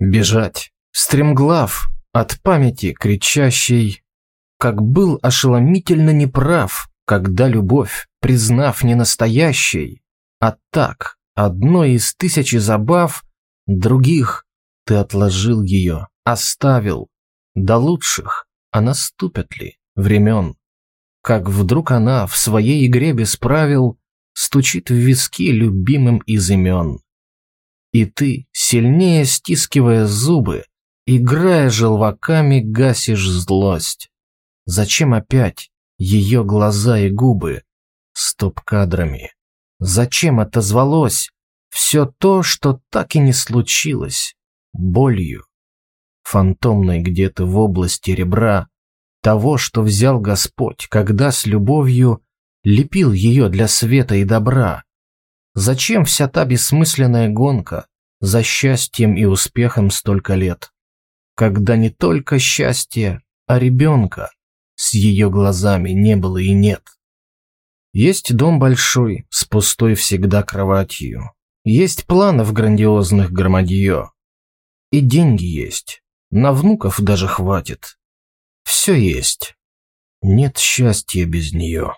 Бежать, стремглав, от памяти кричащей, как был ошеломительно неправ, когда любовь, признав не настоящей, а так, одной из тысячи забав, других ты отложил ее, оставил, до лучших, а наступят ли времен? Как вдруг она в своей игре без правил стучит в виски любимым из имен. И ты, сильнее стискивая зубы, играя желваками, гасишь злость. Зачем опять ее глаза и губы стоп-кадрами? Зачем отозвалось все то, что так и не случилось, болью? Фантомной где-то в области ребра, того, что взял Господь, когда с любовью лепил ее для света и добра. Зачем вся та бессмысленная гонка за счастьем и успехом столько лет? Когда не только счастье, а ребенка с ее глазами не было и нет. Есть дом большой, с пустой всегда кроватью. Есть планов грандиозных громадье. И деньги есть, на внуков даже хватит. Все есть. Нет счастья без нее.